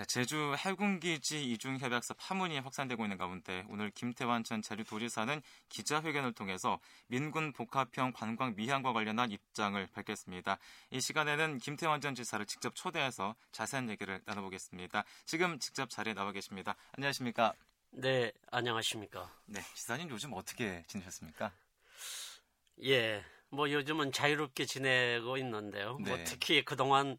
자, 제주 해군기지 이중 협약서 파문이 확산되고 있는 가운데 오늘 김태환 전 제주도지사는 기자회견을 통해서 민군 복합형 관광 미항과 관련한 입장을 밝혔습니다. 이 시간에는 김태환 전 지사를 직접 초대해서 자세한 얘기를 나눠보겠습니다. 지금 직접 자리에 나와 계십니다. 안녕하십니까? 네, 안녕하십니까? 네, 지사님 요즘 어떻게 지내셨습니까? 예, 뭐 요즘은 자유롭게 지내고 있는데요. 뭐 네. 뭐 특히 그동안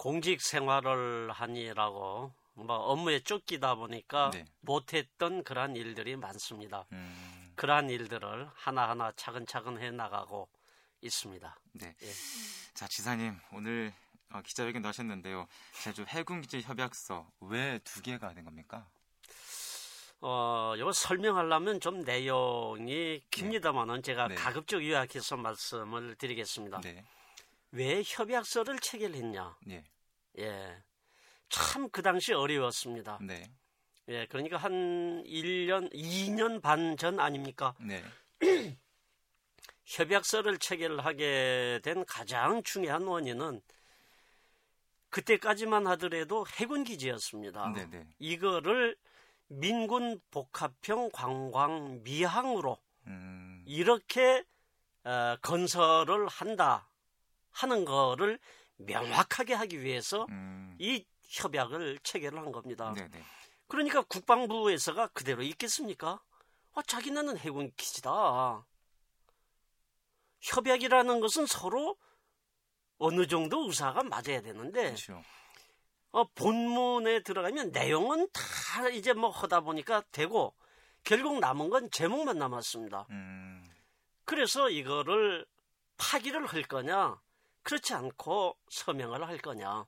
공직 생활을 하니라고 뭐 업무에 쫓기다 보니까 네. 못했던 그러한 일들이 많습니다. 음, 그러한 일들을 하나하나 차근차근 해 나가고 있습니다. 네. 예. 자, 지사님 오늘 어, 기자회견도 하셨는데요. 제주 해군기지 협약서 왜 두 개가 된 겁니까? 어, 이거 설명하려면 좀 내용이 깁니다만은 제가 네. 가급적 요약해서 말씀을 드리겠습니다. 네. 왜 협약서를 체결했냐? 예. 예. 참 그 당시 어려웠습니다. 네. 예, 그러니까 한 1년, 2년 반 전 아닙니까? 네. 협약서를 체결하게 된 가장 중요한 원인은 그때까지만 하더라도 해군 기지였습니다. 네, 네. 이거를 민군 복합형 관광 미항으로 음, 이렇게 어, 건설을 한다 하는 거를 명확하게 하기 위해서 음, 이 협약을 체결을 한 겁니다. 네, 네. 그러니까 국방부에서가 그대로 있겠습니까? 아, 자기네는 해군 기지다. 협약이라는 것은 서로 어느 정도 의사가 맞아야 되는데 그렇죠. 어, 본문에 들어가면 내용은 다 이제 뭐 하다 보니까 되고 결국 남은 건 제목만 남았습니다. 음, 그래서 이거를 파기를 할 거냐, 그렇지 않고 서명을 할 거냐.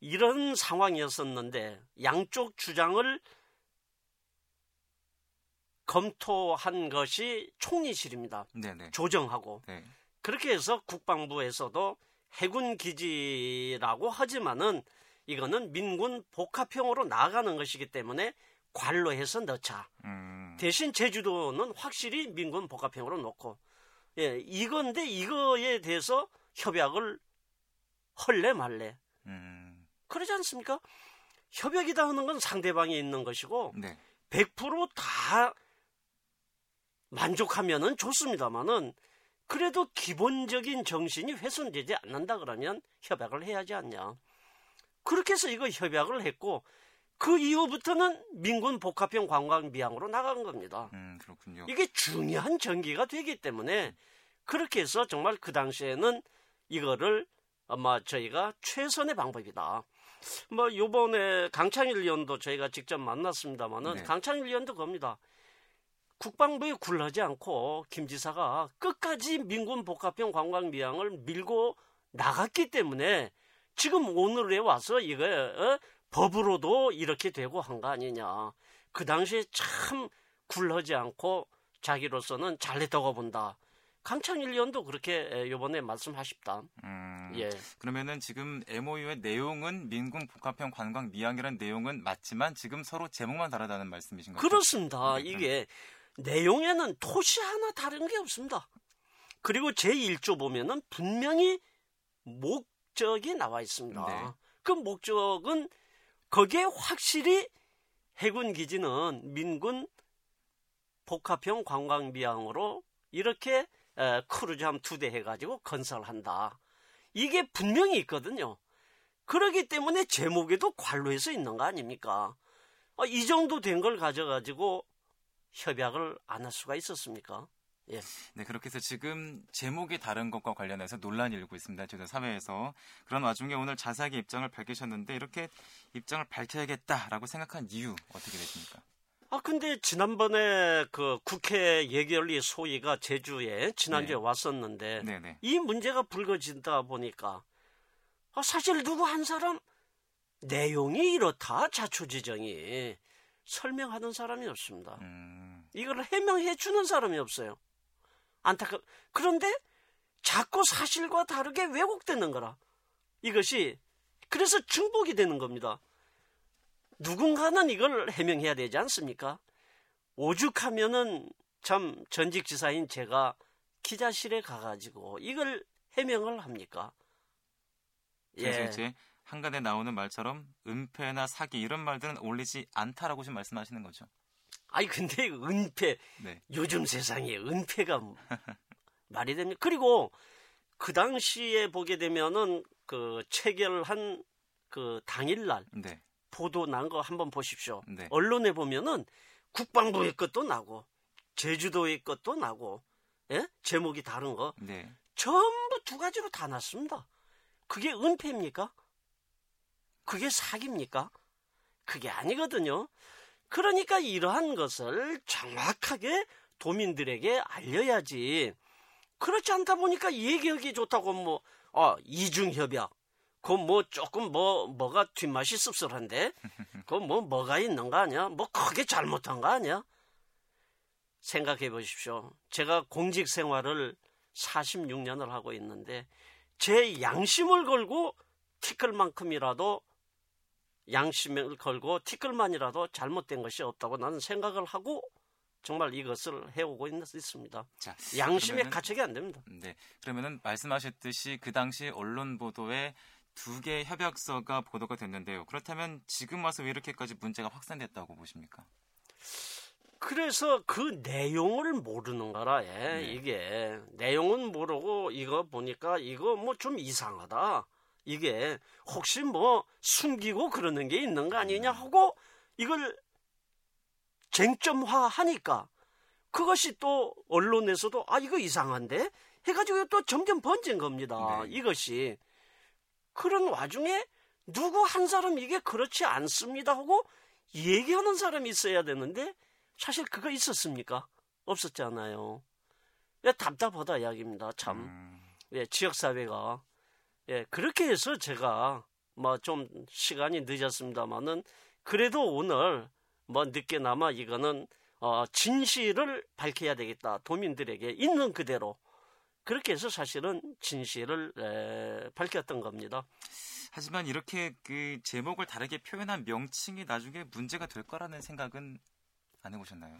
이런 상황이었었는데 양쪽 주장을 검토한 것이 총리실입니다. 네, 네. 조정하고 네. 그렇게 해서 국방부에서도 해군 기지라고 하지만은 이거는 민군 복합형으로 나가는 것이기 때문에 관로해서 넣자. 음, 대신 제주도는 확실히 민군 복합형으로 놓고 예 이건데 이거에 대해서 협약을 헐래 말래 음, 그러지 않습니까? 협약이다 하는 건 상대방이 있는 것이고 네. 100%다 만족하면은 좋습니다만은 그래도 기본적인 정신이 훼손되지 않는다 그러면 협약을 해야지 않냐. 그렇게 해서 이거 협약을 했고 그 이후부터는 민군 복합형 관광 미항으로 나간 겁니다. 음, 그렇군요. 이게 중요한 전기가 되기 때문에 그렇게 해서 정말 그 당시에는 이거를 아마 저희가 최선의 방법이다. 뭐 요번에 강창일 의원도 저희가 직접 만났습니다마는 네. 강창일 의원도 겁니다. 국방부에 굴하지 않고 김 지사가 끝까지 민군 복합형 관광 미항을 밀고 나갔기 때문에 지금 오늘에 와서 이거 어? 법으로도 이렇게 되고 한 거 아니냐. 그 당시에 참 굴하지 않고 자기로서는 잘했다고 본다. 강창일 의원도 그렇게 이번에 말씀하십다. 음, 예. 그러면은 지금 MOU의 내용은 민군 복합형 관광 미항이라는 내용은 맞지만 지금 서로 제목만 다르다는 말씀이신 거죠? 그렇습니다. 네. 이게 내용에는 토시 하나 다른 게 없습니다. 그리고 제1조 보면은 분명히 목 적이 나와 있습니다. 네. 그 목적은 거기에 확실히 해군 기지는 민군 복합형 관광 미항으로 이렇게 에, 크루즈함 두 대 해가지고 건설한다. 이게 분명히 있거든요. 그러기 때문에 제목에도 관로해서 있는 거 아닙니까? 아, 이 정도 된 걸 가져가지고 협약을 안 할 수가 있었습니까? 예. 네, 그렇게 해서 지금 제목이 다른 것과 관련해서 논란이 일고 있습니다. 저희 사회에서. 그런 와중에 오늘 자세하게 입장을 밝히셨는데 이렇게 입장을 밝혀야겠다라고 생각한 이유 어떻게 되십니까? 아, 근데 지난번에 그 국회 예결위 소위가 제주에 지난주에 네. 왔었는데 네, 네. 이 문제가 불거진다 보니까 아, 사실 누구 한 사람 내용이 이렇다 자초지정이 설명하는 사람이 없습니다. 음, 이걸 해명해 주는 사람이 없어요. 안타깝. 그런데 자꾸 사실과 다르게 왜곡되는 거라. 이것이 그래서 중복이 되는 겁니다. 누군가는 이걸 해명해야 되지 않습니까? 오죽하면은 참 전직 지사인 제가 기자실에 가가지고 이걸 해명을 합니까? 예. 이제 한간에 나오는 말처럼 은폐나 사기 이런 말들은 어울리지 않다라고 지금 말씀하시는 거죠. 아니 근데 은폐 네. 요즘 세상에 은폐가 말이 됩니까? 그리고 그 당시에 보게 되면은 그 체결한 그 당일날 네. 보도 난 거 한번 보십시오. 네. 언론에 보면은 국방부의 것도 나고 제주도의 것도 나고 예? 제목이 다른 거 네. 전부 두 가지로 다 났습니다. 그게 은폐입니까? 그게 사기입니까? 그게 아니거든요. 그러니까 이러한 것을 정확하게 도민들에게 알려야지. 그렇지 않다 보니까 얘기하기 좋다고 뭐, 아, 이중협약. 그건 뭐 조금 뭐, 뭐가 뒷맛이 씁쓸한데? 그건 뭐, 뭐가 있는 거 아니야? 뭐 크게 잘못한 거 아니야? 생각해 보십시오. 제가 공직 생활을 46년을 하고 있는데, 제 양심을 걸고 티끌만큼이라도 양심을 걸고 티끌만이라도 잘못된 것이 없다고 나는 생각을 하고 정말 이것을 해오고 있, 습니다 자, 그러면은- 가책이 안 됩니다. 네. 그러면은 말씀하셨듯이 그 당시 언론 보도에 두 개의 협약서가 보도가 됐는데요. 그렇다면 지금 와서 왜 이렇게까지 문제가 확산됐다고 보십니까? 그래서 그 내용을 모르는 거라, 예, 네. 이게. 내용은 모르고 이거 보니까 이거 뭐 좀 이상하다. 이게 혹시 뭐 숨기고 그러는 게 있는 거 아니냐 하고 이걸 쟁점화 하니까 그것이 또 언론에서도 아, 이거 이상한데? 해가지고 또 점점 번진 겁니다. 네. 이것이. 그런 와중에 누구 한 사람 이게 그렇지 않습니다 하고 얘기하는 사람이 있어야 되는데 사실 그거 있었습니까? 없었잖아요. 예, 답답하다 이야기입니다. 참. 음, 예, 지역사회가. 예, 그렇게 해서 제가 뭐 좀 시간이 늦었습니다만은 그래도 오늘 뭐 늦게나마 이거는 어, 진실을 밝혀야 되겠다. 도민들에게 있는 그대로. 그렇게 해서 사실은 진실을 에, 밝혔던 겁니다. 하지만 이렇게 그 제목을 다르게 표현한 명칭이 나중에 문제가 될 거라는 생각은 안 해보셨나요?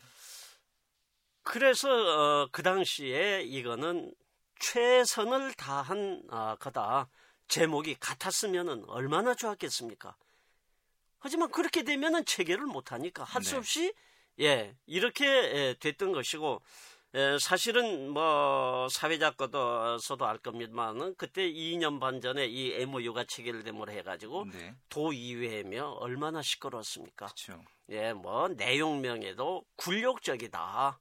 그래서 어, 그 당시에 이거는 최선을 다한 아, 거다. 제목이 같았으면은 얼마나 좋았겠습니까? 하지만 그렇게 되면은 체계를 못하니까 할수 네. 없이 예 이렇게 예, 됐던 것이고 예, 사실은 뭐 사회자거서도 알 겁니다만은 그때 2년 반 전에 이 MOU가 체결됨으로 해가지고 네. 도의회며 얼마나 시끄러웠습니까? 예, 뭐 내용명에도 굴욕적이다.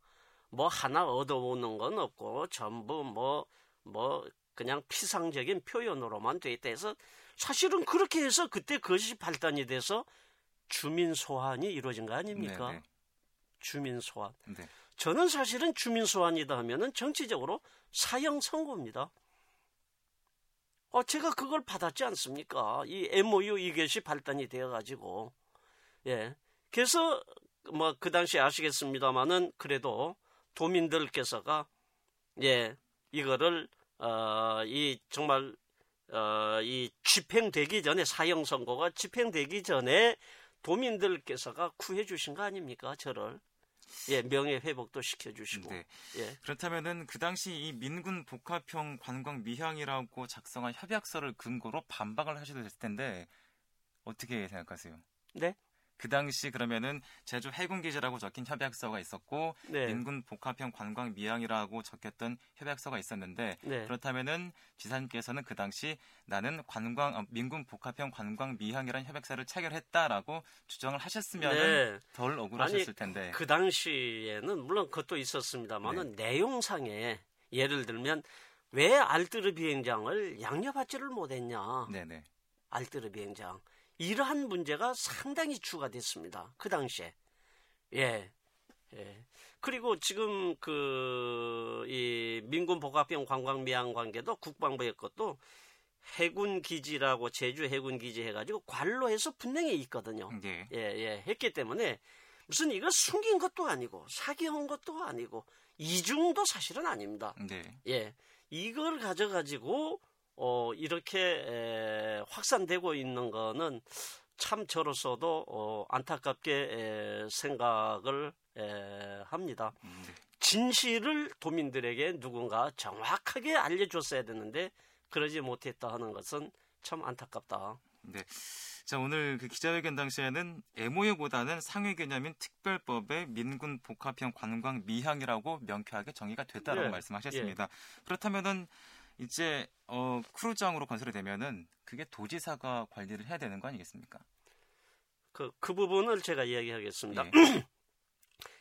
뭐 하나 얻어오는 건 없고 전부 뭐뭐 그냥 피상적인 표현으로만 돼 있다 해서 사실은 그렇게 해서 그때 그것이 발단이 돼서 주민 소환이 이루어진 거 아닙니까? 네, 주민 소환. 네. 네. 저는 사실은 주민 소환이다 하면은 정치적으로 사형 선고입니다. 어, 제가 그걸 받았지 않습니까? 이 MOU 이것이 발단이 되어가지고, 예. 그래서, 뭐, 그 당시 아시겠습니다만은, 그래도 도민들께서가, 예, 이거를, 어, 이, 정말, 어, 이 집행되기 전에, 사형 선고가 집행되기 전에 도민들께서가 구해 주신 거 아닙니까? 저를. 예, 명예 회복도 시켜 주시고. 네. 예. 그렇다면은 그 당시 이 민군 복합형 관광 미향이라고 작성한 협약서를 근거로 반박을 하셔도 됐을 텐데 어떻게 생각하세요? 네? 그 당시 그러면은 제주 해군 기지라고 적힌 협약서가 있었고 네. 민군 복합형 관광 미향이라고 적혔던 협약서가 있었는데 네. 그렇다면은 지사님께서는 그 당시 나는 관광 어, 민군 복합형 관광 미향이라는 협약서를 체결했다라고 주장을 하셨으면은 네. 덜 억울하셨을 텐데 그 당시에는 물론 그것도 있었습니다만은 네. 내용상에 예를 들면 왜 알뜨르 비행장을 양녀받지를 못했냐 네네 알뜨르 비행장 이러한 문제가 상당히 추가됐습니다 그 당시에 예 예. 그리고 지금 그 이 민군 복합형 관광 미항 관계도 국방부의 것도 해군 기지라고 제주 해군 기지 해가지고 관로해서 분명히 있거든요. 예. 예, 예, 했기 때문에 무슨 이거 숨긴 것도 아니고 사기한 것도 아니고 이중도 사실은 아닙니다. 네. 예, 이걸 가져가지고 어, 이렇게 에, 확산되고 있는 거는 참 저로서도 어, 안타깝게 에, 생각을 에, 합니다. 진실을 도민들에게 누군가 정확하게 알려줬어야 되는데 그러지 못했다 하는 것은 참 안타깝다. 네. 자, 오늘 그 기자회견 당시에는 MOU보다는 상위 개념인 특별법의 민군 복합형 관광 미항이라고 명쾌하게 정의가 됐다라고 예, 말씀하셨습니다. 그렇다면은 이제 어, 크루즈항으로 건설이 되면은 그게 도지사가 관리를 해야 되는 거 아니겠습니까? 그, 그 부분을 제가 이야기하겠습니다. 예.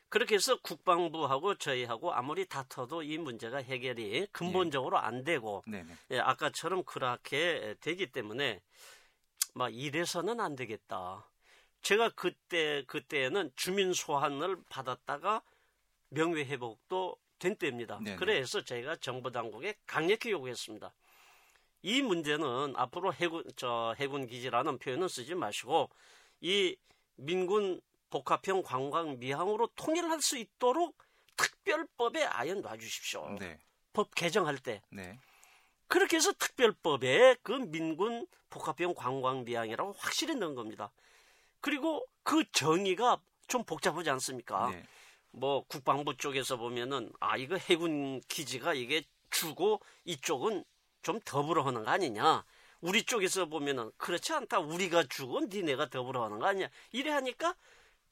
그렇게 해서 국방부하고 저희하고 아무리 다퉈도 이 문제가 해결이 근본적으로 안 되고. 예, 아까처럼 그렇게 되기 때문에 막 이래서는 안 되겠다. 제가 그때 그때는 주민 소환을 받았다가 명예 회복도 된 때입니다. 네네. 그래서 저희가 정부 당국에 강력히 요구했습니다. 이 문제는 앞으로 해군 저 해군 기지라는 표현은 쓰지 마시고 이 민군 복합형 관광 미항으로 통일할 수 있도록 특별법에 아예 놔주십시오. 네. 법 개정할 때 네. 그렇게 해서 특별법에 그 민군 복합형 관광비양이라고 확실히 넣은 겁니다. 그리고 그 정의가 좀 복잡하지 않습니까? 네. 뭐 국방부 쪽에서 보면은 아 이거 해군 기지가 이게 주고 이쪽은 좀 더불어 하는 거 아니냐? 우리 쪽에서 보면은 그렇지 않다. 우리가 주고 니네가 더불어 하는 거 아니냐? 이래 하니까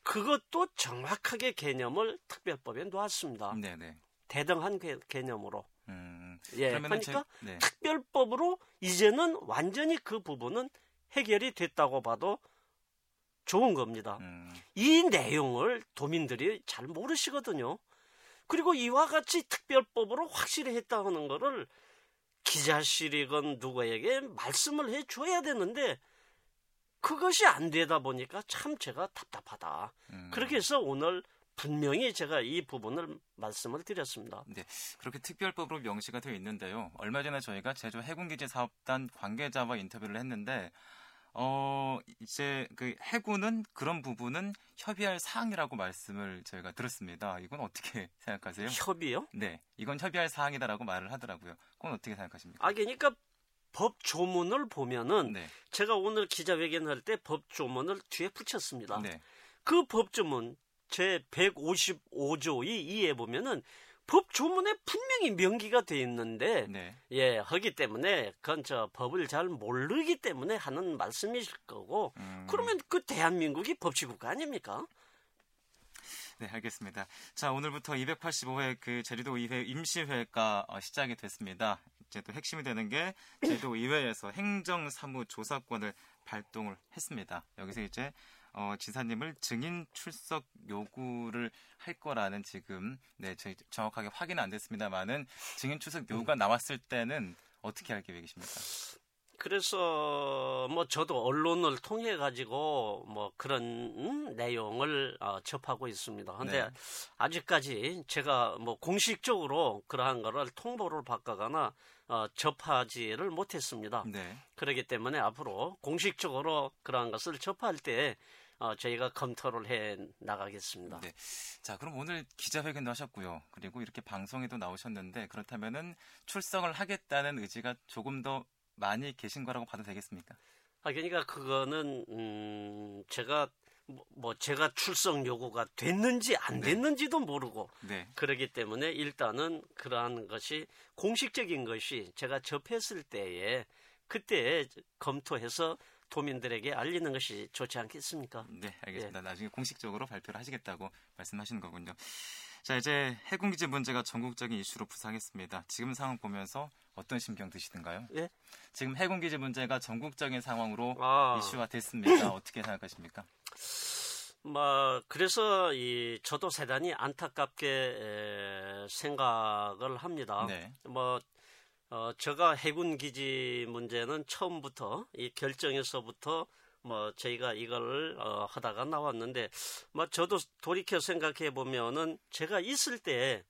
그것도 정확하게 개념을 특별법에 놓았습니다. 네네. 대등한 개, 개념으로. 음. 예, 그러니까 제- 네. 특별법으로 이제는 완전히 그 부분은 해결이 됐다고 봐도 좋은 겁니다. 음. 이 내용을 도민들이 잘 모르시거든요. 그리고 이와 같이 특별법으로 확실히 했다는 거를 기자실이건 누구에게 말씀을 해 줘야 되는데 그것이 안 되다 보니까 참 제가 답답하다. 음. 그렇게 해서 오늘 분명히 제가 이 부분을 말씀을 드렸습니다. 그렇게 특별법으로 명시가 되어 있는데요. 얼마 전에 저희가 제주 해군기지 사업단 관계자와 인터뷰를 했는데, 어, 이제 그 해군은 그런 부분은 협의할 사항이라고 말씀을 저희가 들었습니다. 이건 어떻게 생각하세요? 협의요? 네, 이건 협의할 사항이다라고 말을 하더라고요. 그건 어떻게 생각하십니까? 아, 그러니까 법 조문을 보면은 네, 제가 오늘 기자회견 할 때 법 조문을 뒤에 붙였습니다. 네, 그법 조문 제 155조의 2에 보면은 법 조문에 분명히 명기가 돼 있는데 네, 예, 하기 때문에 그건 저 법을 잘 모르기 때문에 하는 말씀이실 거고 음, 그러면 그 대한민국이 법치국가 아닙니까? 네, 알겠습니다. 자, 오늘부터 285회 그 제주도 의회 임시회가 어, 시작이 됐습니다. 이제 또 핵심이 되는 게 제주도 의회에서 행정사무 조사권을 발동을 했습니다. 여기서 이제 어, 지사님을 증인 출석 요구를 할 거라는 지금 네, 저희 정확하게 확인은 안 됐습니다만은 증인 출석 요구가 나왔을 때는 어떻게 할 계획이십니까? 그래서 뭐 저도 언론을 통해 가지고 뭐 그런 음, 내용을 어, 접하고 있습니다. 근데 네. 아직까지 제가 뭐 공식적으로 그러한 거를 통보를 받거나 어, 접하지를 못했습니다. 네. 그렇기 때문에 앞으로 공식적으로 그러한 것을 접할 때 어, 저희가 검토를 해 나가겠습니다. 네. 자, 그럼 오늘 기자회견도 하셨고요. 그리고 이렇게 방송에도 나오셨는데 그렇다면은 출석을 하겠다는 의지가 조금 더 많이 계신 거라고 봐도 되겠습니까? 아, 그러니까 그거는 음, 제가 뭐, 뭐 제가 출석 요구가 됐는지 안 네. 됐는지도 모르고 네. 그러기 때문에 일단은 그러한 것이 공식적인 것이 제가 접했을 때에 그때 검토해서 도민들에게 알리는 것이 좋지 않겠습니까? 네, 예. 알겠습니다. 나중에 공식적으로 발표를 하시겠다고 말씀하시는 거군요. 자, 이제 해군기지 문제가 전국적인 이슈로 부상했습니다. 지금 상황 보면서 어떤 심경 드시던가요? 예? 지금 해군기지 문제가 전국적인 상황으로 아. 이슈화 됐습니다. 어떻게 생각하십니까? 뭐 그래서 이 저도 대단히 안타깝게 에, 생각을 합니다. 네. 뭐 어, 제가 해군 기지 문제는 처음부터 이 결정에서부터 뭐 저희가 이걸 어, 하다가 나왔는데 뭐 저도 돌이켜 생각해 보면은 제가 있을 때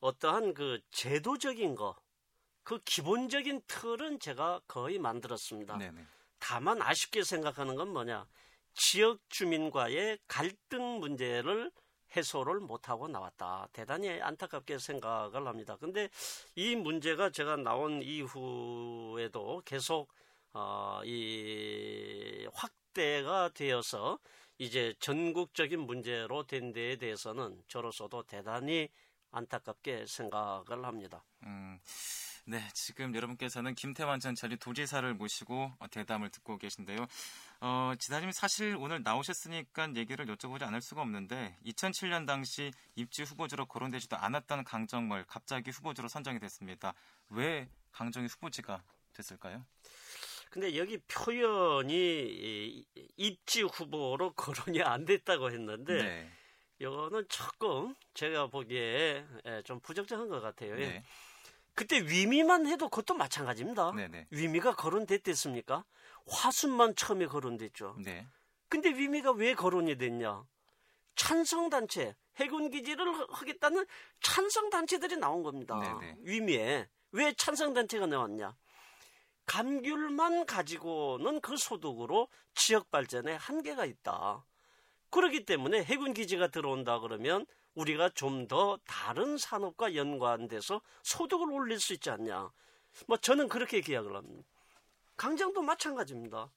어떠한 그 제도적인 거 그 기본적인 틀은 제가 거의 만들었습니다. 네, 네. 다만 아쉽게 생각하는 건 뭐냐 지역 주민과의 갈등 문제를 해소를 못하고 나왔다. 대단히 안타깝게 생각을 합니다. 근데 이 문제가 제가 나온 이후에도 계속 어, 이 확대가 되어서 이제 전국적인 문제로 된 데에 대해서는 저로서도 대단히 안타깝게 생각을 합니다. 음, 네, 지금 여러분께서는 김태환 전 전리도지사를 모시고 어, 대담을 듣고 계신데요. 어, 지사님 사실 오늘 나오셨으니까 얘기를 여쭤보지 않을 수가 없는데 2007년 당시 입지 후보지로 거론되지도 않았던 강정말 갑자기 후보지로 선정이 됐습니다. 왜 강정이 후보지가 됐을까요? 근데 여기 표현이 입지 후보로 거론이 안 됐다고 했는데 네. 이거는 조금 제가 보기에 예, 좀 부적절한 것 같아요. 예. 네. 그때 위미만 해도 그것도 마찬가지입니다. 네네. 네. 위미가 거론됐댔습니까? 화순만 처음에 거론됐죠. 네. 근데 위미가 왜 거론이 됐냐? 찬성단체, 해군기지를 하겠다는 찬성단체들이 나온 겁니다. 네네. 위미에. 왜 찬성단체가 나왔냐? 감귤만 가지고는 그 소득으로 지역 발전에 한계가 있다. 그렇기 때문에 해군 기지가 들어온다 그러면 우리가 좀 더 다른 산업과 연관돼서 소득을 올릴 수 있지 않냐. 뭐 저는 그렇게 계약을 합니다. 강정도 마찬가지입니다.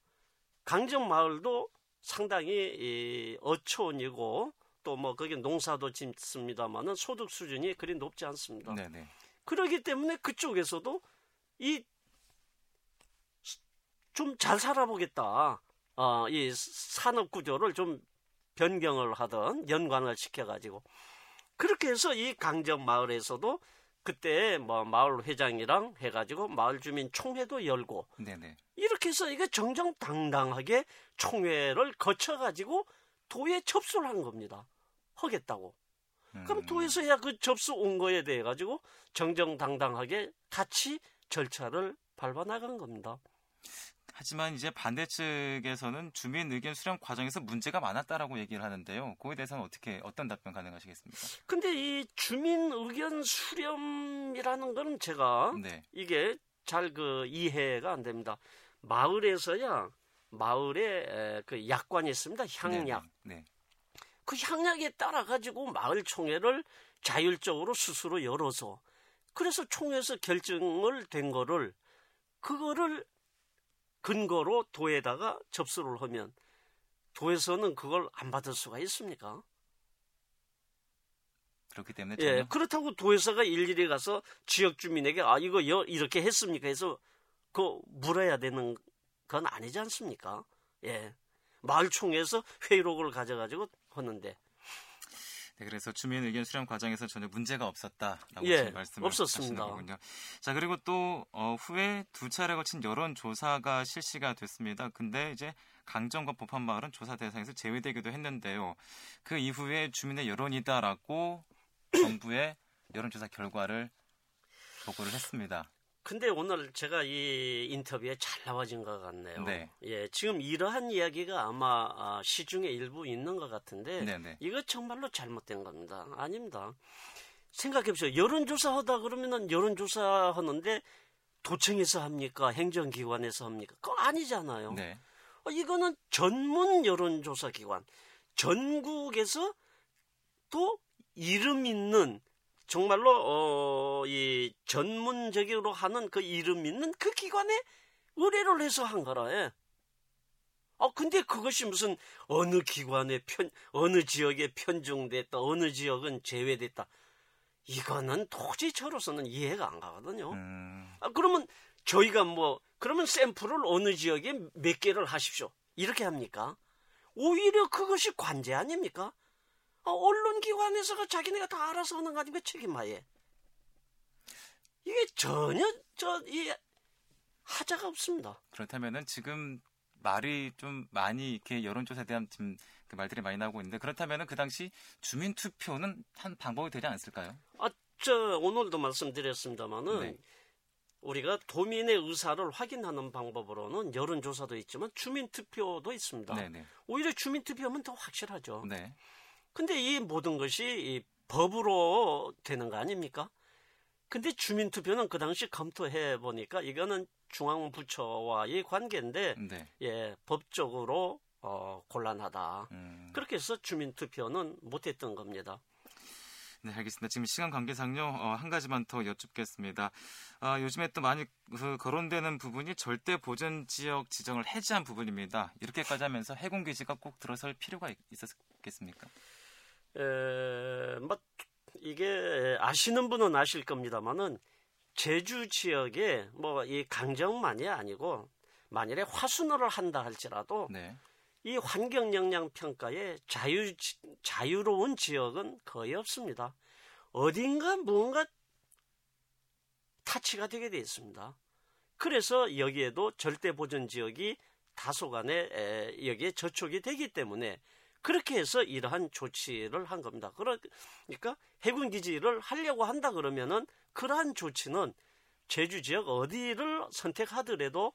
강정 마을도 상당히 어촌이고 또 뭐 거기 농사도 짓습니다만은 소득 수준이 그리 높지 않습니다. 네네. 그렇기 때문에 그쪽에서도 이 좀 잘 살아보겠다. 어, 이 산업 구조를 좀 변경을 하던 연관을 시켜가지고 그렇게 해서 이 강정 마을에서도 그때 뭐 마을 회장이랑 해가지고 마을 주민 총회도 열고 네네. 이렇게 해서 이게 정정당당하게 총회를 거쳐가지고 도에 접수를 한 겁니다. 하겠다고. 음. 그럼 도에서 해야 그 접수 온 거에 대해 가지고 정정당당하게 같이 절차를 밟아 나간 겁니다. 하지만 이제 반대 측에서는 주민 의견 수렴 과정에서 문제가 많았다라고 얘기를 하는데요. 그에 대해서는 어떻게 어떤 답변 가능하시겠습니까? 근데 이 주민 의견 수렴이라는 거는 제가 네. 이게 잘 그 이해가 안 됩니다. 마을에서야 마을에 그 약관이 있습니다. 향약. 네, 네. 네. 그 향약에 따라 가지고 마을 총회를 자율적으로 스스로 열어서 그래서 총회에서 결정을 된 거를 그거를 근거로 도에다가 접수를 하면 도에서는 그걸 안 받을 수가 있습니까? 그렇기 때문에 전혀... 예, 그렇다고 도에서가 일일이 가서 지역 주민에게 아 이거 이렇게 했습니까 해서 그 물어야 되는 건 아니지 않습니까? 예. 마을총회에서 회의록을 가져가지고 하는데 네, 그래서 주민 의견 수렴 과정에서 전혀 문제가 없었다라고 예, 말씀을 없었습니다. 하시는 거군요. 자 그리고 또 어, 후에 두 차례 거친 여론 조사가 실시가 됐습니다. 근데 이제 강정과 법한 마을은 조사 대상에서 제외되기도 했는데요. 그 이후에 주민의 여론이다라고 정부의 여론조사 결과를 보고를 했습니다. 근데 오늘 제가 이 인터뷰에 잘 나와진 것 같네요. 네. 예, 지금 이러한 이야기가 아마 아, 시중에 일부 있는 것 같은데 네네. 네. 이거 정말로 잘못된 겁니다. 아닙니다. 생각해 보세요. 여론조사 하다 그러면은 여론조사 하는데 도청에서 합니까? 행정기관에서 합니까? 그거 아니잖아요. 네. 어, 이거는 전문 여론조사 기관. 전국에서 또 이름 있는 정말로 어, 이 전문적으로 하는 그 이름 있는 그 기관에 의뢰를 해서 한 거라. 예. 아 근데 그것이 무슨 어느 기관에 편 어느 지역에 편중됐다 어느 지역은 제외됐다 이거는 도저히 저로서는 이해가 안 가거든요. 음. 아, 그러면 저희가 뭐 그러면 샘플을 어느 지역에 몇 개를 하십시오 이렇게 합니까? 오히려 그것이 관제 아닙니까? 어, 언론기관에서가 자기네가 다 알아서 하는 거 아닙니까? 책임하에. 이게 전혀, 저, 이, 하자가 없습니다. 그렇다면은 지금 말이 좀 많이 이렇게 여론조사에 대한 지금 그 말들이 많이 나오고 있는데 그렇다면은 그 당시 주민 투표는 한 방법이 되지 않았을까요? 아, 저 오늘도 말씀드렸습니다만은 네. 우리가 도민의 의사를 확인하는 방법으로는 여론조사도 있지만 주민 투표도 있습니다. 네네. 오히려 주민 투표하면 더 확실하죠. 네. 근데 이 모든 것이 법으로 되는 거 아닙니까? 근데 주민투표는 그 당시 검토해 보니까 이거는 중앙부처와의 관계인데 네. 예 법적으로 어, 곤란하다. 음. 그렇게 해서 주민투표는 못했던 겁니다. 네, 알겠습니다. 지금 시간 관계상요, 어, 한 가지만 더 여쭙겠습니다. 아, 요즘에 또 많이 그 거론되는 부분이 절대 보전 지역 지정을 해제한 부분입니다. 이렇게까지 하면서 해군 기지가 꼭 들어설 필요가 있었겠습니까? 에, 뭐 이게 아시는 분은 아실 겁니다만은 제주 지역에 뭐 이 강정만이 아니고 만일에 화순호를 한다 할지라도 네. 이 환경 영향 평가에 자유 자유로운 지역은 거의 없습니다. 어딘가 무언가 타치가 되게 되어 있습니다. 그래서 여기에도 절대 보전 지역이 다소간에 에, 여기에 저촉이 되기 때문에 그렇게 해서 이러한 조치를 한 겁니다. 그러니까 해군 기지를 하려고 한다 그러면은 그러한 조치는 제주 지역 어디를 선택하더라도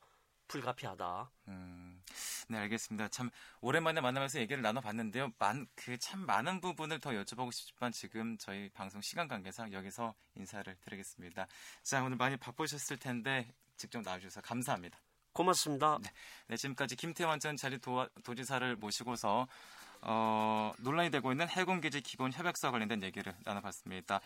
불가피하다. 음, 네, 알겠습니다. 참 오랜만에 만나면서 얘기를 나눠봤는데요. 그참 많은 부분을 더 여쭤보고 싶지만 지금 저희 방송 시간 관계상 여기서 인사를 드리겠습니다. 자, 오늘 많이 바쁘셨을 텐데 직접 나와주셔서 감사합니다. 고맙습니다. 네, 네 지금까지 김태환 전 자리 도, 도지사를 모시고서 어, 논란이 되고 있는 해군기지 기본 협약서 관련된 얘기를 나눠봤습니다.